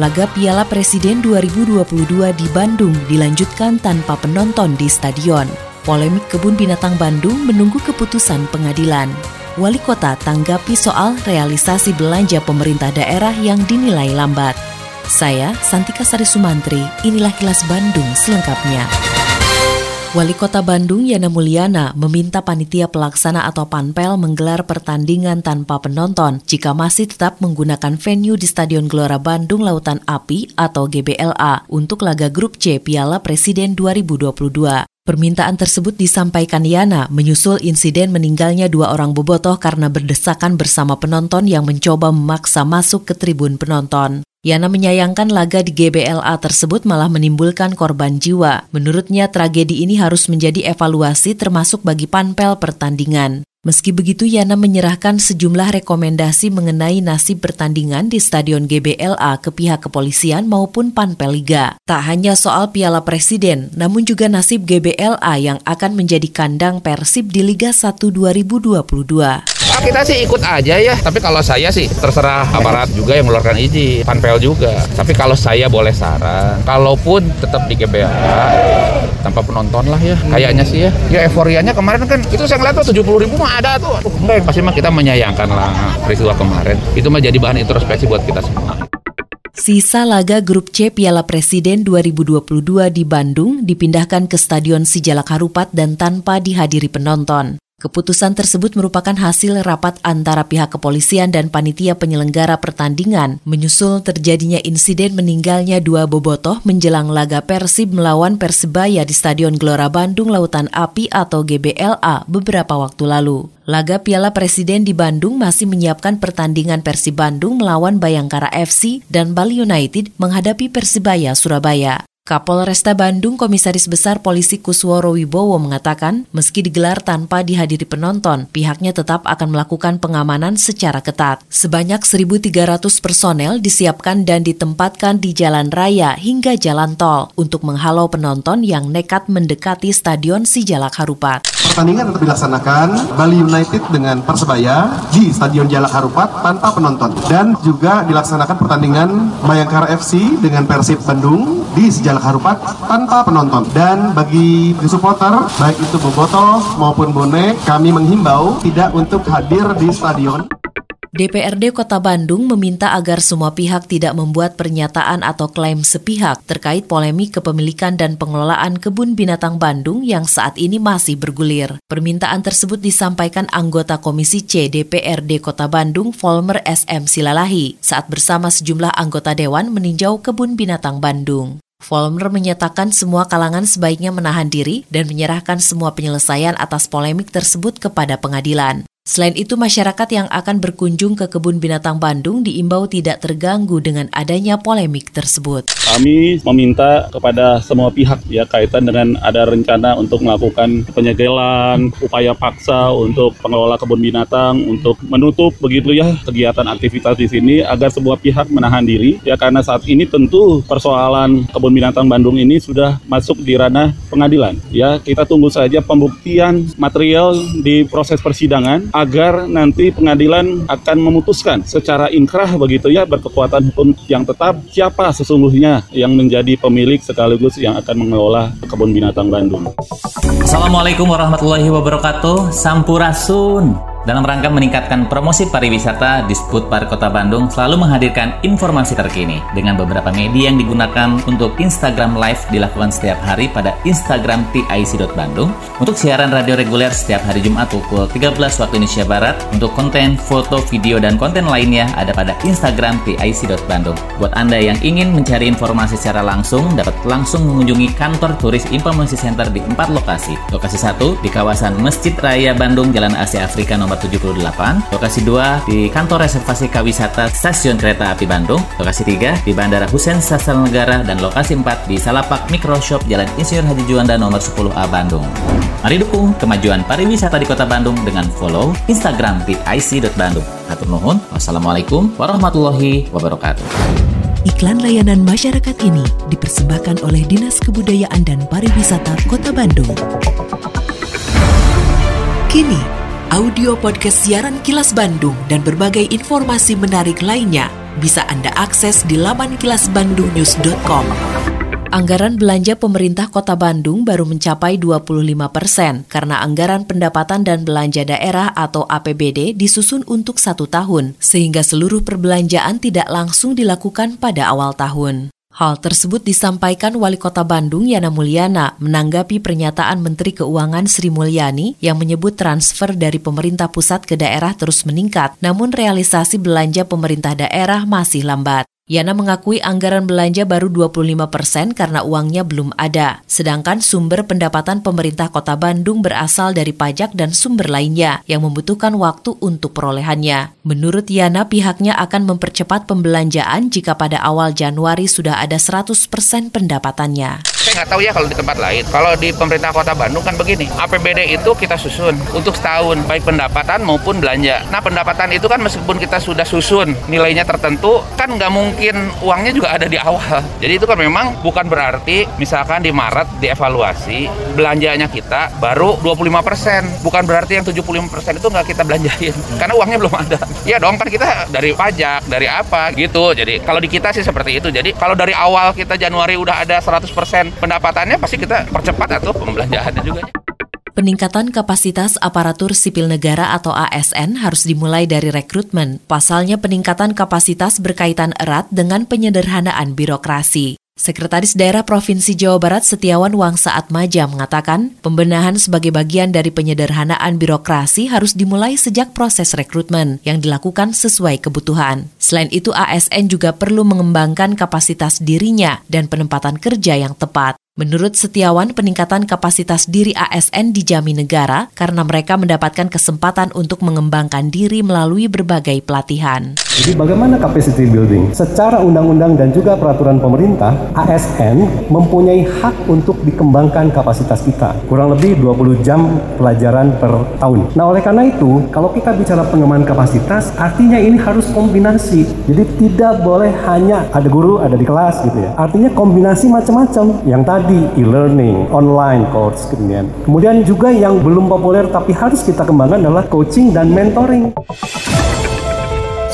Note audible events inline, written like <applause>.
Laga Piala Presiden 2022 di Bandung dilanjutkan tanpa penonton di stadion. Polemik Kebun Binatang Bandung menunggu keputusan pengadilan. Wali kota tanggapi soal realisasi belanja pemerintah daerah yang dinilai lambat. Saya, Santika Sari Sumantri, inilah kilas Bandung selengkapnya. Wali Kota Bandung Yana Mulyana meminta panitia pelaksana atau panpel menggelar pertandingan tanpa penonton jika masih tetap menggunakan venue di Stadion Gelora Bandung Lautan Api atau GBLA untuk laga grup C Piala Presiden 2022. Permintaan tersebut disampaikan Yana menyusul insiden meninggalnya dua orang bobotoh karena berdesakan bersama penonton yang mencoba memaksa masuk ke tribun penonton. Yana menyayangkan laga di GBLA tersebut malah menimbulkan korban jiwa. Menurutnya tragedi ini harus menjadi evaluasi termasuk bagi panpel pertandingan. Meski begitu, Yana menyerahkan sejumlah rekomendasi mengenai nasib pertandingan di Stadion GBLA ke pihak kepolisian maupun Panpeliga. Tak hanya soal Piala Presiden, namun juga nasib GBLA yang akan menjadi kandang Persib di Liga 1 2022. Ah, kita sih ikut aja ya. Tapi kalau saya sih terserah aparat juga yang mengeluarkan izin, panpel juga. Tapi kalau saya boleh saran, kalaupun tetap di GBA tanpa penonton lah ya. Kayaknya sih ya. Ya euforianya kemarin kan itu saya ngeliat tuh 70 ribu mah ada tuh. Pasti mah kita menyayangkan lah peristiwa kemarin. Itu mah jadi bahan introspeksi buat kita semua. Sisa laga grup C Piala Presiden 2022 di Bandung dipindahkan ke Stadion Sijalak Harupat dan tanpa dihadiri penonton. Keputusan tersebut merupakan hasil rapat antara pihak kepolisian dan panitia penyelenggara pertandingan menyusul terjadinya insiden meninggalnya dua bobotoh menjelang laga Persib melawan Persebaya di Stadion Gelora Bandung Lautan Api atau GBLA beberapa waktu lalu. Laga Piala Presiden di Bandung masih menyiapkan pertandingan Persib Bandung melawan Bayangkara FC dan Bali United menghadapi Persibaya Surabaya. Kapolresta Bandung Komisaris Besar Polisi Kusworo Wibowo mengatakan, meski digelar tanpa dihadiri penonton, pihaknya tetap akan melakukan pengamanan secara ketat. Sebanyak 1.300 personel disiapkan dan ditempatkan di jalan raya hingga jalan tol untuk menghalau penonton yang nekat mendekati Stadion Sijalak Harupat. Pertandingan tetap dilaksanakan Bali United dengan Persebaya di Stadion Jalak Harupat tanpa penonton dan juga dilaksanakan pertandingan Bayangkara FC dengan Persib Bandung di Sijalak Jalak Harupat tanpa penonton. Dan bagi supporter, baik itu bobotoh maupun bonek, kami menghimbau tidak untuk hadir di stadion. DPRD Kota Bandung meminta agar semua pihak tidak membuat pernyataan atau klaim sepihak terkait polemik kepemilikan dan pengelolaan kebun binatang Bandung yang saat ini masih bergulir. Permintaan tersebut disampaikan anggota Komisi C DPRD Kota Bandung Volmer SM Silalahi saat bersama sejumlah anggota dewan meninjau kebun binatang Bandung. Volmer menyatakan semua kalangan sebaiknya menahan diri dan menyerahkan semua penyelesaian atas polemik tersebut kepada pengadilan. Selain itu, masyarakat yang akan berkunjung ke kebun binatang Bandung diimbau tidak terganggu dengan adanya polemik tersebut. Kami meminta kepada semua pihak ya kaitan dengan ada rencana untuk melakukan penyegelan, upaya paksa untuk pengelola kebun binatang untuk menutup begitu ya kegiatan aktivitas di sini agar semua pihak menahan diri ya karena saat ini tentu persoalan kebun binatang Bandung ini sudah masuk di ranah pengadilan. Ya, kita tunggu saja pembuktian material di proses persidangan agar nanti pengadilan akan memutuskan secara inkrah begitu ya berkekuatan hukum yang tetap siapa sesungguhnya yang menjadi pemilik sekaligus yang akan mengelola kebun binatang Bandung. Assalamualaikum warahmatullahi wabarakatuh. Sampurasun. Dalam rangka meningkatkan promosi pariwisata, Disput Park Kota Bandung selalu menghadirkan informasi terkini dengan beberapa media yang digunakan untuk Instagram Live dilakukan setiap hari pada Instagram TIC.Bandung. Untuk siaran radio reguler setiap hari Jumat pukul 13 waktu Indonesia Barat. Untuk konten, foto, video, dan konten lainnya ada pada Instagram TIC.Bandung. Buat Anda yang ingin mencari informasi secara langsung, dapat langsung mengunjungi kantor turis Informasi Center di empat lokasi. Lokasi satu di kawasan Masjid Raya Bandung, Jalan Asia Afrika nomor nomor 78, lokasi 2 di kantor reservasi Wisata Stasiun Kereta Api Bandung, lokasi 3 di Bandara Husein Sastra Negara, dan lokasi 4 di Salapak Microshop Jalan Insinyur Haji Juanda nomor 10A Bandung. Mari dukung kemajuan pariwisata di Kota Bandung dengan follow Instagram @ic.bandung. Atur nuhun. Wassalamualaikum warahmatullahi wabarakatuh. Iklan layanan masyarakat ini dipersembahkan oleh Dinas Kebudayaan dan Pariwisata Kota Bandung. Kini, audio podcast siaran Kilas Bandung dan berbagai informasi menarik lainnya bisa Anda akses di laman kilasbandungnews.com. Anggaran belanja pemerintah Kota Bandung baru mencapai 25 persen karena anggaran pendapatan dan belanja daerah atau APBD disusun untuk satu tahun, sehingga seluruh perbelanjaan tidak langsung dilakukan pada awal tahun. Hal tersebut disampaikan Wali Kota Bandung Yana Mulyana menanggapi pernyataan Menteri Keuangan Sri Mulyani yang menyebut transfer dari pemerintah pusat ke daerah terus meningkat, namun realisasi belanja pemerintah daerah masih lambat. Yana mengakui anggaran belanja baru 25 persen karena uangnya belum ada. Sedangkan sumber pendapatan pemerintah kota Bandung berasal dari pajak dan sumber lainnya yang membutuhkan waktu untuk perolehannya. Menurut Yana, pihaknya akan mempercepat pembelanjaan jika pada awal Januari sudah ada 100 persen pendapatannya. Saya nggak tahu ya kalau di tempat lain. Kalau di pemerintah kota Bandung kan begini, APBD itu kita susun untuk setahun, baik pendapatan maupun belanja. Nah pendapatan itu kan meskipun kita sudah susun nilainya tertentu, kan nggak mungkin mungkin uangnya juga ada di awal. Jadi itu kan memang bukan berarti misalkan di Maret dievaluasi belanjanya kita baru 25%. Bukan berarti yang 75% itu nggak kita belanjain. <laughs> Karena uangnya belum ada. Ya dong kan kita dari pajak, dari apa gitu. Jadi kalau di kita sih seperti itu. Jadi kalau dari awal kita Januari udah ada 100% pendapatannya pasti kita percepat atau pembelanjaannya juga. Peningkatan kapasitas aparatur sipil negara atau ASN harus dimulai dari rekrutmen. Pasalnya peningkatan kapasitas berkaitan erat dengan penyederhanaan birokrasi. Sekretaris Daerah Provinsi Jawa Barat Setiawan Wangsa Atmaja mengatakan, pembenahan sebagai bagian dari penyederhanaan birokrasi harus dimulai sejak proses rekrutmen yang dilakukan sesuai kebutuhan. Selain itu, ASN juga perlu mengembangkan kapasitas dirinya dan penempatan kerja yang tepat. Menurut Setiawan, peningkatan kapasitas diri ASN dijamin negara karena mereka mendapatkan kesempatan untuk mengembangkan diri melalui berbagai pelatihan. Jadi bagaimana capacity building? Secara undang-undang dan juga peraturan pemerintah, ASN mempunyai hak untuk dikembangkan kapasitas kita. Kurang lebih 20 jam pelajaran per tahun. Nah oleh karena itu, kalau kita bicara pengembangan kapasitas, artinya ini harus kombinasi. Jadi tidak boleh hanya ada guru, ada di kelas gitu ya. Artinya kombinasi macam-macam. Yang tadi e-learning, online course kemudian. Kemudian juga yang belum populer tapi harus kita kembangkan adalah coaching dan mentoring.